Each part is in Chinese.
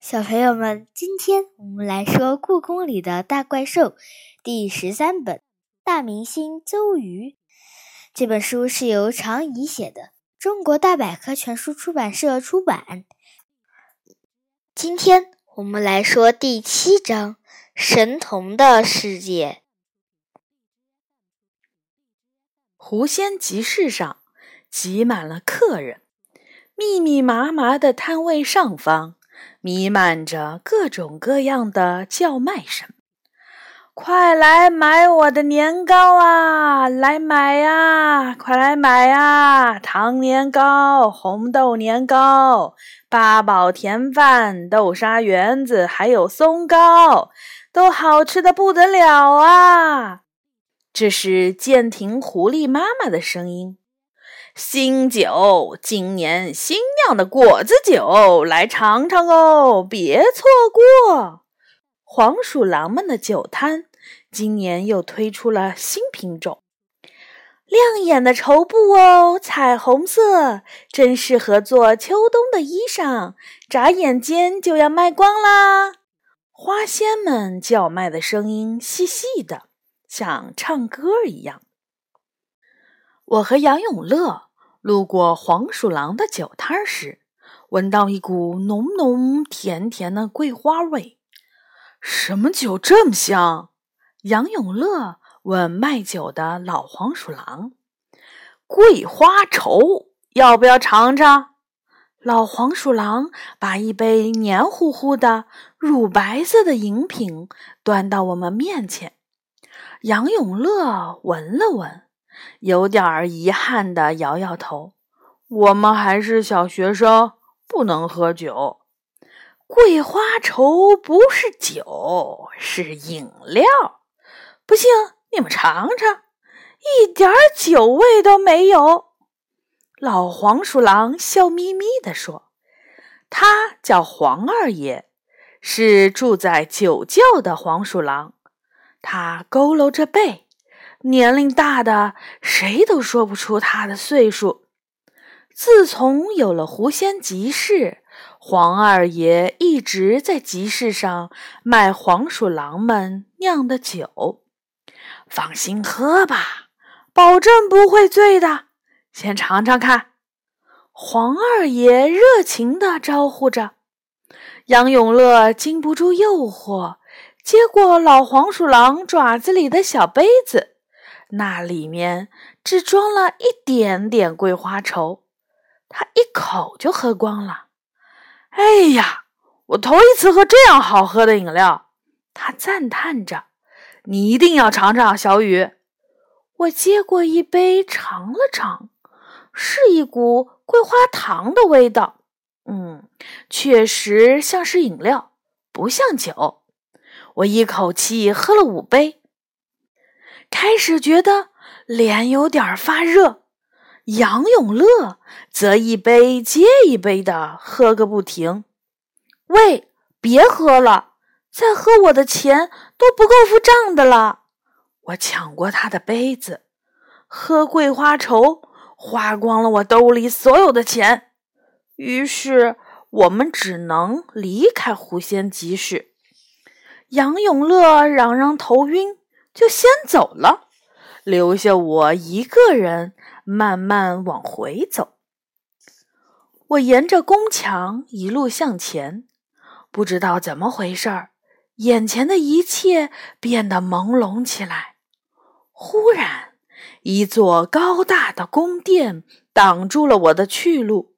小朋友们，今天我们来说《故宫里的大怪兽》第十三本《大明星邹瑜》。这本书是由常怡写的，中国大百科全书出版社出版。今天我们来说第七章《神童的世界》。狐仙集市上挤满了客人，密密麻麻的摊位上方。弥漫着各种各样的叫卖声，快来买我的年糕啊！来买呀！快来买呀！糖年糕、红豆年糕、八宝甜饭、豆沙圆子，还有松糕，都好吃的不得了啊！这是建亭狐狸妈妈的声音。新酒，今年新酿的果子酒，来尝尝哦，别错过！黄鼠狼们的酒摊今年又推出了新品种，亮眼的绸布哦，彩虹色，真适合做秋冬的衣裳，眨眼间就要卖光啦！花仙们叫卖的声音细细的，像唱歌一样。我和杨永乐。路过黄鼠狼的酒摊时，闻到一股浓浓甜甜的桂花味。什么酒这么香？杨永乐问卖酒的老黄鼠狼：“桂花稠，要不要尝尝？”老黄鼠狼把一杯黏糊糊的乳白色的饮品端到我们面前。杨永乐闻了闻。有点遗憾的摇摇头，我们还是小学生，不能喝酒。桂花稠不是酒，是饮料。不信你们尝尝，一点酒味都没有。老黄鼠狼笑眯眯地说：“他叫黄二爷，是住在酒窖的黄鼠狼。他佝偻着背。”年龄大的谁都说不出他的岁数。自从有了狐仙集市，黄二爷一直在集市上卖黄鼠狼们酿的酒。放心喝吧，保证不会醉的。先尝尝看。黄二爷热情地招呼着。杨永乐禁不住诱惑，接过老黄鼠狼爪子里的小杯子。那里面只装了一点点桂花稠，他一口就喝光了。哎呀，我头一次喝这样好喝的饮料，他赞叹着。你一定要尝尝，小雨。我接过一杯尝了尝，是一股桂花糖的味道。嗯，确实像是饮料，不像酒。我一口气喝了五杯。开始觉得脸有点发热，杨永乐则一杯接一杯的喝个不停。喂，别喝了，再喝我的钱都不够付账的了。我抢过他的杯子，喝桂花稠，花光了我兜里所有的钱。于是我们只能离开狐仙集市。杨永乐嚷嚷头晕。就先走了，留下我一个人慢慢往回走。我沿着宫墙一路向前，不知道怎么回事儿，眼前的一切变得朦胧起来。忽然，一座高大的宫殿挡住了我的去路。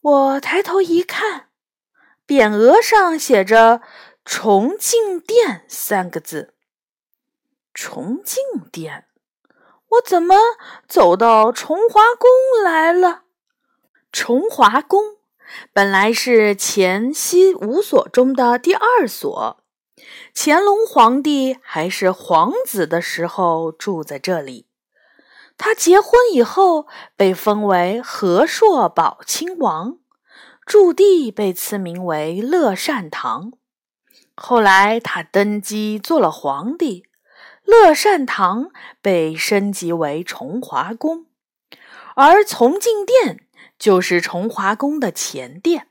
我抬头一看，匾额上写着“崇敬殿”三个字。崇敬殿，我怎么走到崇华宫来了？崇华宫本来是前西五所中的第二所，乾隆皇帝还是皇子的时候住在这里。他结婚以后被封为和硕宝亲王，驻地被赐名为乐善堂。后来他登基做了皇帝。乐善堂被升级为崇华宫，而崇敬殿就是崇华宫的前殿。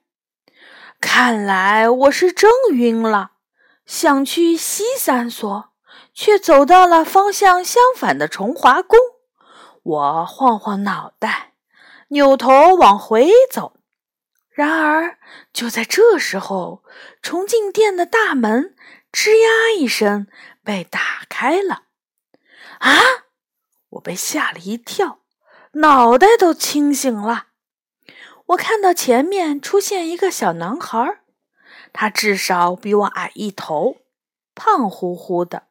看来我是真晕了，想去西三所，却走到了方向相反的崇华宫。我晃晃脑袋，扭头往回走。然而，就在这时候，崇敬殿的大门吱呀一声被打开了。啊！我被吓了一跳，脑袋都清醒了。我看到前面出现一个小男孩，他至少比我矮一头，胖乎乎的，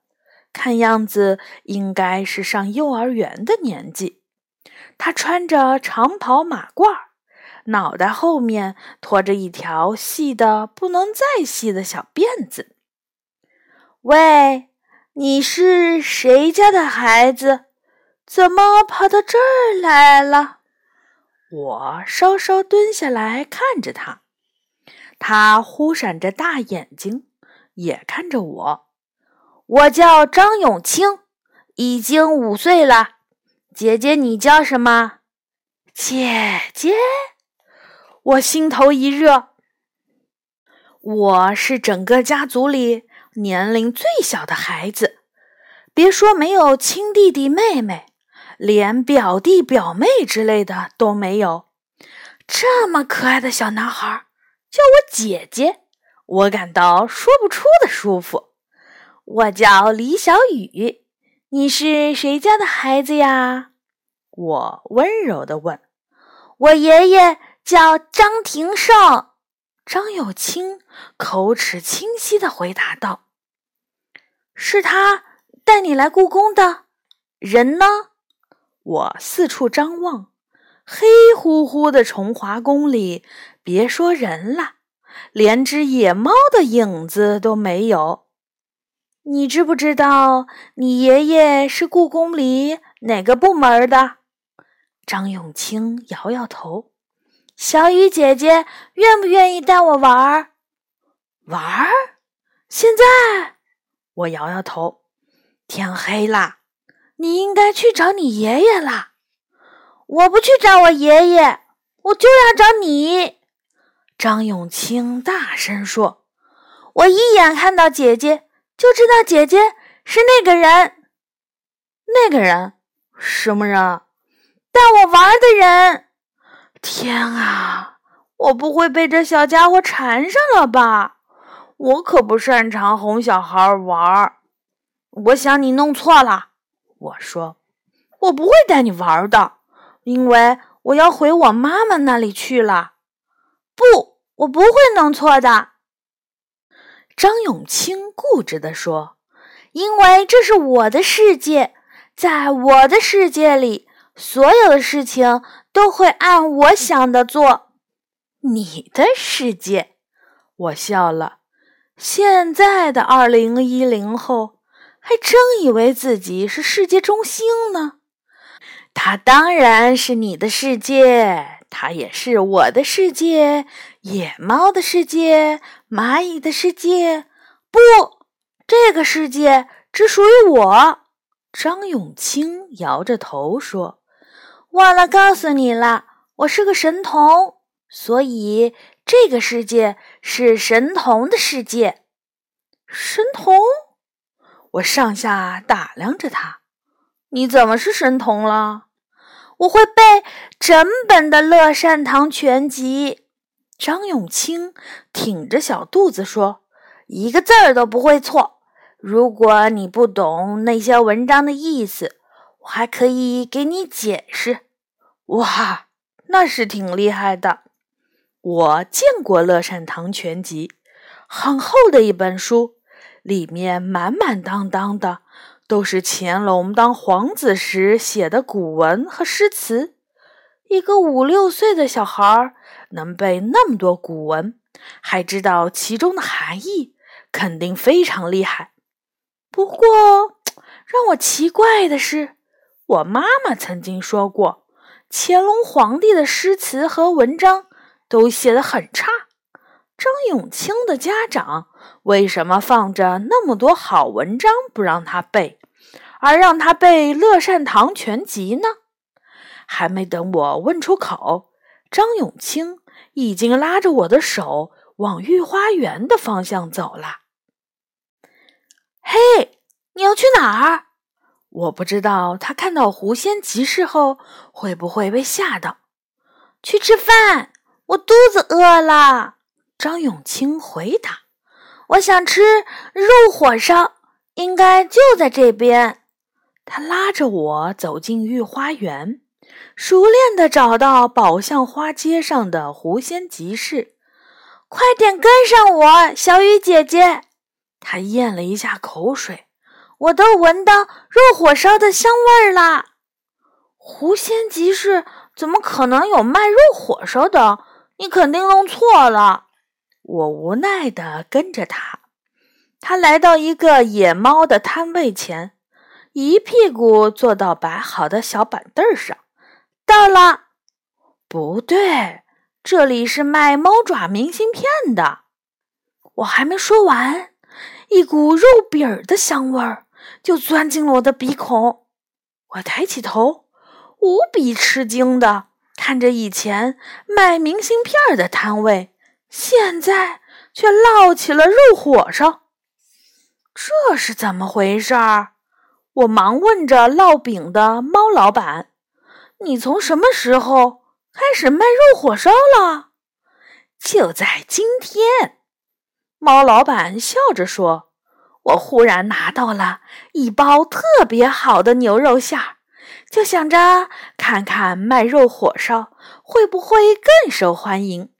看样子应该是上幼儿园的年纪。他穿着长袍马褂，脑袋后面拖着一条细的不能再细的小辫子。喂，你是谁家的孩子？怎么跑到这儿来了？我稍稍蹲下来看着他，他忽闪着大眼睛，也看着我。我叫张永清，已经五岁了。姐姐，你叫什么？姐姐，我心头一热。我是整个家族里年龄最小的孩子，别说没有亲弟弟妹妹，连表弟表妹之类的都没有。这么可爱的小男孩叫我姐姐，我感到说不出的舒服。我叫李小雨。你是谁家的孩子呀？我温柔地问。我爷爷叫张廷胜。张有清口齿清晰的回答道：“是他带你来故宫的。人呢？”我四处张望，黑乎乎的崇华宫里，别说人了，连只野猫的影子都没有。你知不知道你爷爷是故宫里哪个部门的？张永清摇摇头。小雨姐姐愿不愿意带我玩儿？玩儿？现在？我摇摇头。天黑了，你应该去找你爷爷啦。我不去找我爷爷，我就要找你。张永清大声说：“我一眼看到姐姐。”就知道姐姐是那个人，那个人什么人？带我玩的人。天啊，我不会被这小家伙缠上了吧？我可不擅长哄小孩玩儿。我想你弄错了。我说，我不会带你玩的，因为我要回我妈妈那里去了。不，我不会弄错的。张永清固执地说：“因为这是我的世界，在我的世界里，所有的事情都会按我想的做。”你的世界，我笑了。现在的二零一零后还真以为自己是世界中心呢。他当然是你的世界，他也是我的世界，野猫的世界。蚂蚁的世界，不，这个世界只属于我。张永清摇着头说：“忘了告诉你了，我是个神童，所以这个世界是神童的世界。”神童？我上下打量着他，你怎么是神童了？我会背整本的《乐善堂全集》。张永清挺着小肚子说：“一个字儿都不会错。如果你不懂那些文章的意思，我还可以给你解释。”哇，那是挺厉害的。我见过《乐善堂全集》，很厚的一本书，里面满满当当的都是乾隆当皇子时写的古文和诗词。一个五六岁的小孩能背那么多古文，还知道其中的含义，肯定非常厉害。不过，让我奇怪的是，我妈妈曾经说过，乾隆皇帝的诗词和文章都写得很差。张永清的家长为什么放着那么多好文章不让他背，而让他背《乐善堂全集》呢？还没等我问出口，张永清已经拉着我的手往御花园的方向走了。嘿，你要去哪儿？我不知道他看到狐仙集市后会不会被吓到。去吃饭，我肚子饿了。张永清回答：“我想吃肉火烧，应该就在这边。”他拉着我走进御花园，熟练地找到宝相花街上的狐仙集市。快点跟上我，小雨姐姐！他咽了一下口水，我都闻到肉火烧的香味儿了。狐仙集市怎么可能有卖肉火烧的？你肯定弄错了。我无奈地跟着他。他来到一个野猫的摊位前。一屁股坐到摆好的小板凳上，到了。不对，这里是卖猫爪明信片的。我还没说完，一股肉饼儿的香味儿就钻进了我的鼻孔。我抬起头，无比吃惊的看着以前卖明信片的摊位，现在却烙起了肉火烧。这是怎么回事儿？我忙问着烙饼的猫老板：“你从什么时候开始卖肉火烧了？”就在今天，猫老板笑着说：“我忽然拿到了一包特别好的牛肉馅儿，就想着看看卖肉火烧会不会更受欢迎。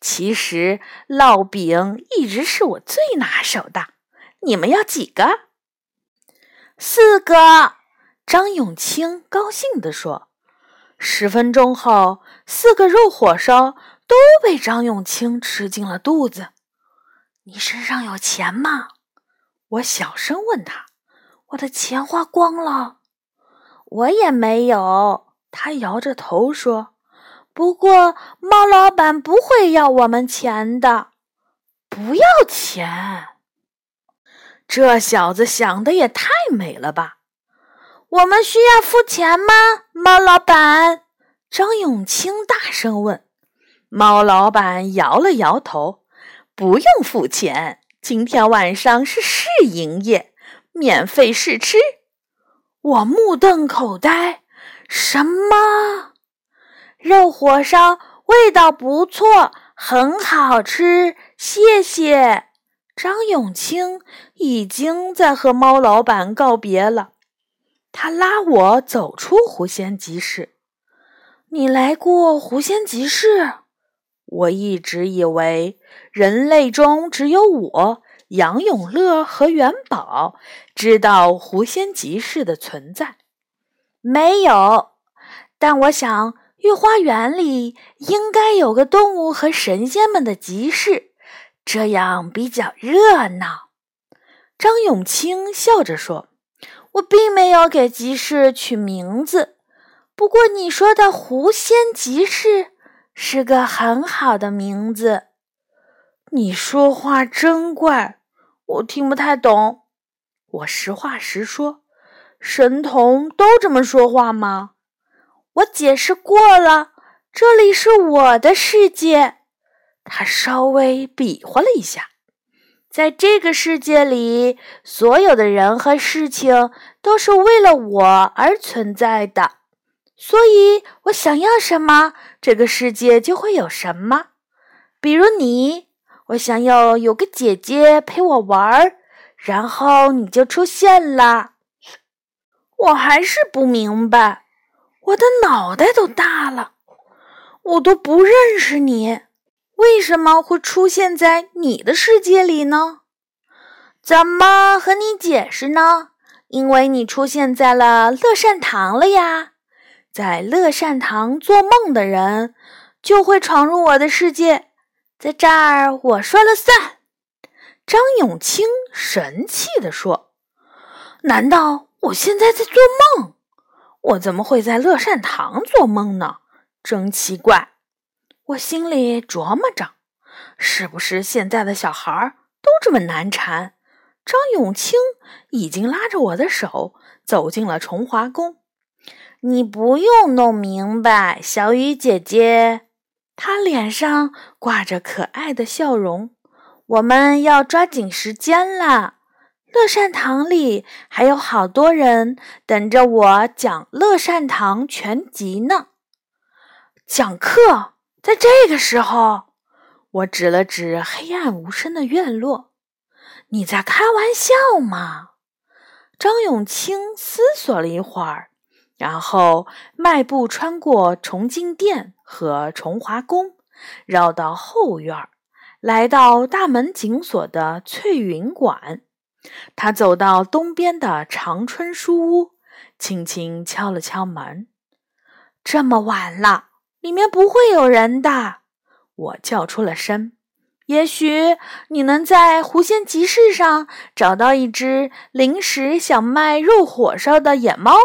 其实烙饼一直是我最拿手的。你们要几个？”四个，张永清高兴地说。十分钟后，四个肉火烧都被张永清吃进了肚子。你身上有钱吗？我小声问他。我的钱花光了，我也没有。他摇着头说。不过猫老板不会要我们钱的，不要钱。这小子想的也太美了吧！我们需要付钱吗，猫老板？张永清大声问。猫老板摇了摇头：“不用付钱，今天晚上是试营业，免费试吃。”我目瞪口呆：“什么？肉火烧味道不错，很好吃，谢谢。”张永清已经在和猫老板告别了。他拉我走出狐仙集市。你来过狐仙集市？我一直以为人类中只有我、杨永乐和元宝知道狐仙集市的存在。没有，但我想御花园里应该有个动物和神仙们的集市。这样比较热闹，张永清笑着说：“我并没有给集市取名字，不过你说的‘狐仙集市’是个很好的名字。”你说话真怪，我听不太懂。我实话实说，神童都这么说话吗？我解释过了，这里是我的世界。他稍微比划了一下，在这个世界里，所有的人和事情都是为了我而存在的，所以我想要什么，这个世界就会有什么。比如你，我想要有个姐姐陪我玩儿，然后你就出现了。我还是不明白，我的脑袋都大了，我都不认识你。为什么会出现在你的世界里呢？怎么和你解释呢？因为你出现在了乐善堂了呀！在乐善堂做梦的人就会闯入我的世界，在这儿我说了算。张永清神气地说：“难道我现在在做梦？我怎么会在乐善堂做梦呢？真奇怪。”我心里琢磨着，是不是现在的小孩都这么难缠？张永清已经拉着我的手走进了崇华宫。你不用弄明白，小雨姐姐。她脸上挂着可爱的笑容。我们要抓紧时间了，乐善堂里还有好多人等着我讲《乐善堂全集》呢。讲课在这个时候，我指了指黑暗无声的院落。你在开玩笑吗？张永清思索了一会儿，然后迈步穿过崇敬殿和崇华宫，绕到后院儿。来到大门紧锁的翠云馆，他走到东边的长春书屋，轻轻敲了敲门。这么晚了，里面不会有人的。我叫出了声。也许你能在狐仙集市上找到一只临时想卖肉火烧的野猫，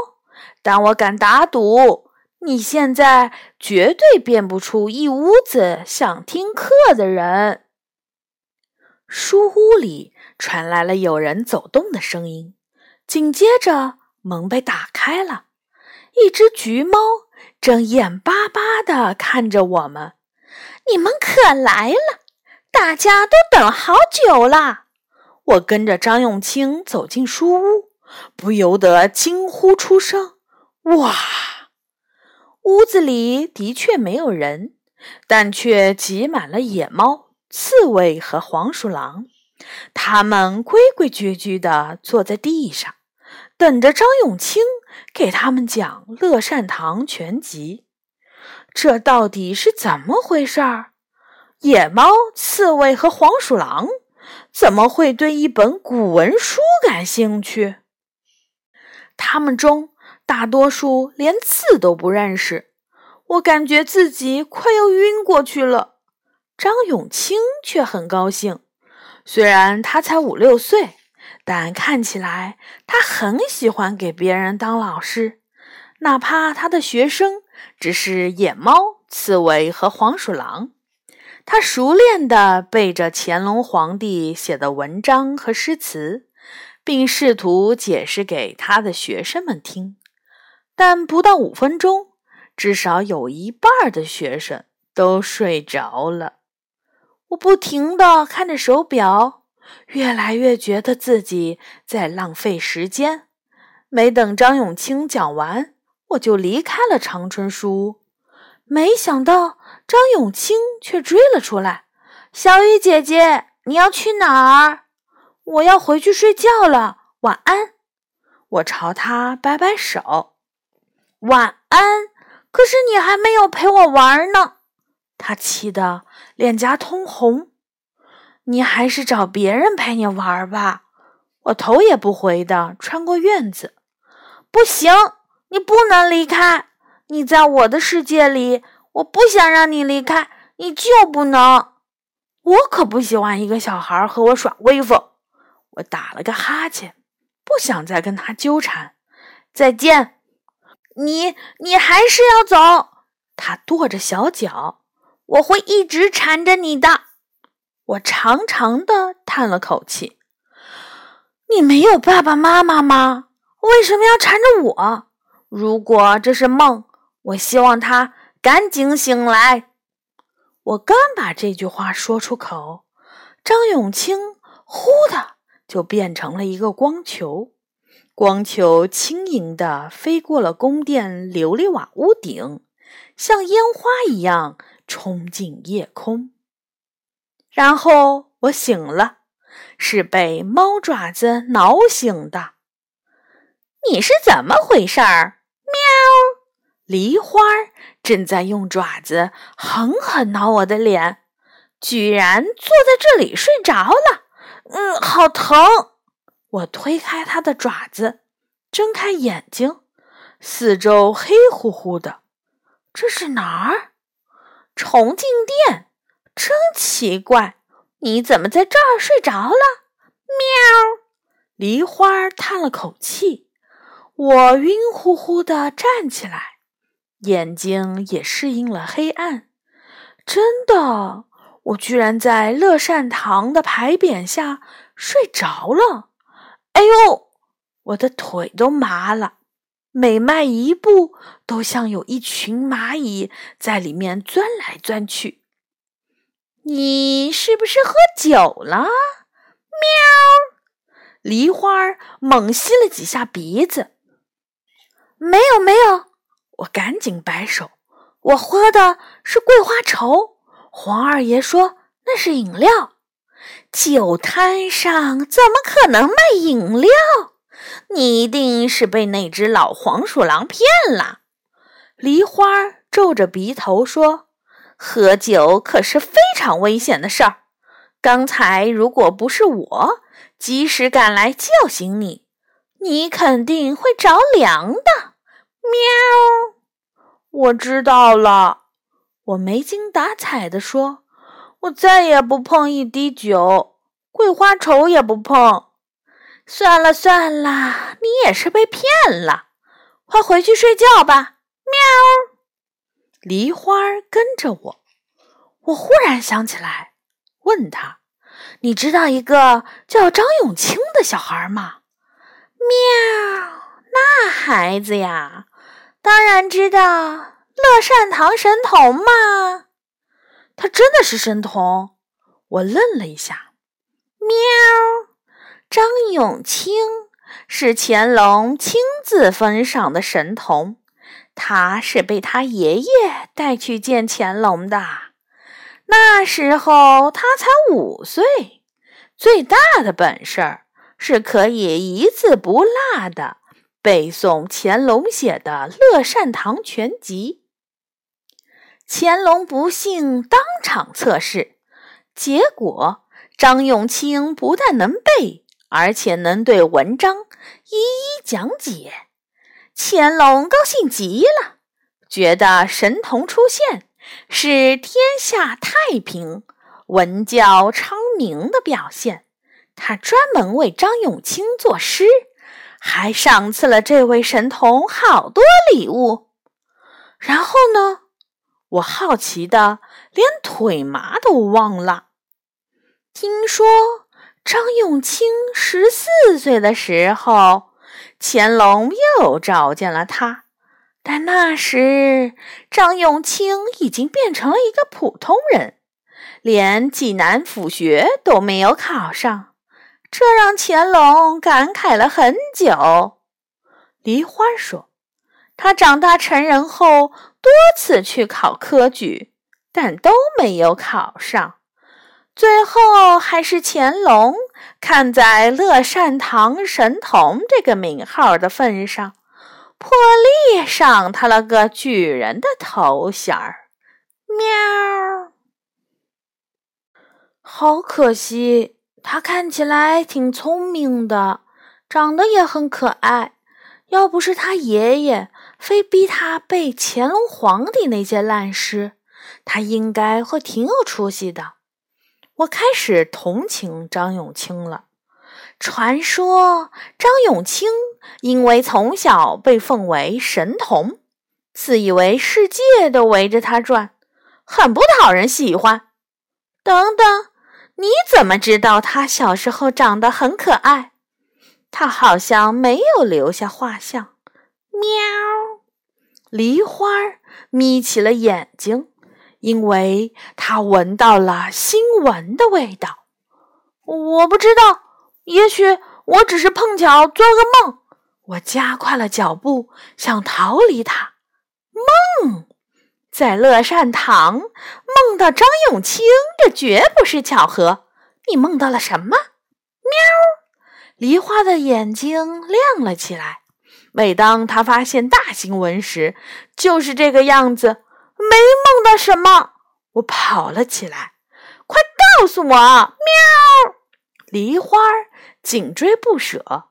但我敢打赌，你现在绝对变不出一屋子想听课的人。书屋里传来了有人走动的声音，紧接着门被打开了，一只橘猫正眼巴巴地看着我们。你们可来了，大家都等好久了。我跟着张永清走进书屋，不由得惊呼出声：“哇！”屋子里的确没有人，但却挤满了野猫。刺猬和黄鼠狼，他们规规矩矩地坐在地上，等着张永清给他们讲《乐善堂全集》。这到底是怎么回事儿？野猫、刺猬和黄鼠狼怎么会对一本古文书感兴趣？他们中大多数连字都不认识，我感觉自己快要晕过去了。张永清却很高兴，虽然他才五六岁，但看起来他很喜欢给别人当老师，哪怕他的学生只是野猫、刺猬和黄鼠狼。他熟练地背着乾隆皇帝写的文章和诗词，并试图解释给他的学生们听，但不到五分钟，至少有一半的学生都睡着了。我不停地看着手表，越来越觉得自己在浪费时间。没等张永清讲完，我就离开了长春书屋。没想到张永清却追了出来：“小雨姐姐，你要去哪儿？”“我要回去睡觉了，晚安。”我朝他摆摆手：“晚安。”可是你还没有陪我玩呢。他气得脸颊通红，你还是找别人陪你玩吧。我头也不回的穿过院子。不行，你不能离开。你在我的世界里，我不想让你离开，你就不能。我可不喜欢一个小孩和我耍威风。我打了个哈欠，不想再跟他纠缠。再见。你，你还是要走？他跺着小脚。我会一直缠着你的。我长长的叹了口气。你没有爸爸妈妈吗？为什么要缠着我？如果这是梦，我希望他赶紧醒来。我刚把这句话说出口，张永清忽的就变成了一个光球，光球轻盈地飞过了宫殿琉璃瓦屋顶，像烟花一样。冲进夜空，然后我醒了，是被猫爪子挠醒的。你是怎么回事儿？喵！梨花正在用爪子狠狠挠我的脸，居然坐在这里睡着了。嗯，好疼！我推开它的爪子，睁开眼睛，四周黑乎乎的，这是哪儿？重庆殿，真奇怪！你怎么在这儿睡着了？喵！梨花叹了口气。我晕乎乎的站起来，眼睛也适应了黑暗。真的，我居然在乐善堂的牌匾下睡着了。哎呦，我的腿都麻了。每迈一步都像有一群蚂蚁在里面钻来钻去。你是不是喝酒了？喵！梨花猛吸了几下鼻子。没有，没有。我赶紧摆手。我喝的是桂花稠。黄二爷说那是饮料。酒摊上怎么可能卖饮料？你一定是被那只老黄鼠狼骗了。梨花皱着鼻头说：“喝酒可是非常危险的事儿。刚才如果不是我及时赶来叫醒你，你肯定会着凉的。”喵！我知道了。我没精打采地说：“我再也不碰一滴酒，桂花愁也不碰。”算了算了，你也是被骗了，快回去睡觉吧。喵！梨花跟着我，我忽然想起来，问他：“你知道一个叫张永清的小孩吗？”喵！那孩子呀，当然知道，乐善堂神童嘛。他真的是神童？我愣了一下。喵！张永清是乾隆亲自封赏的神童，他是被他爷爷带去见乾隆的。那时候他才五岁，最大的本事儿是可以一字不落的背诵乾隆写的《乐善堂全集》。乾隆不幸当场测试，结果张永清不但能背。而且能对文章一一讲解，乾隆高兴极了，觉得神童出现是天下太平、文教昌明的表现。他专门为张永清作诗，还赏赐了这位神童好多礼物。然后呢？我好奇的连腿麻都忘了。听说。张永清十四岁的时候，乾隆又召见了他，但那时张永清已经变成了一个普通人，连济南府学都没有考上，这让乾隆感慨了很久。梨花说：“他长大成人后，多次去考科举，但都没有考上。”最后还是乾隆看在乐善堂神童这个名号的份上，破例赏他了个举人的头衔儿。喵，好可惜，他看起来挺聪明的，长得也很可爱。要不是他爷爷非逼他背乾隆皇帝那些烂诗，他应该会挺有出息的。我开始同情张永清了。传说张永清因为从小被奉为神童，自以为世界都围着他转，很不讨人喜欢。等等，你怎么知道他小时候长得很可爱？他好像没有留下画像。喵！梨花眯起了眼睛。因为他闻到了新闻的味道，我不知道，也许我只是碰巧做个梦。我加快了脚步，想逃离他。梦，在乐善堂梦到张永清，这绝不是巧合。你梦到了什么？喵！梨花的眼睛亮了起来。每当他发现大新闻时，就是这个样子。没梦到什么，我跑了起来，快告诉我！喵！梨花紧追不舍。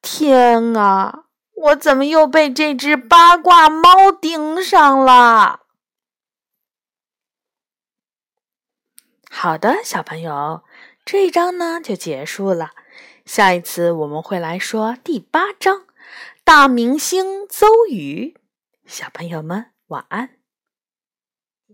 天啊，我怎么又被这只八卦猫盯上了？好的，小朋友，这一章呢就结束了。下一次我们会来说第八章《大明星邹瑜》。小朋友们，晚安。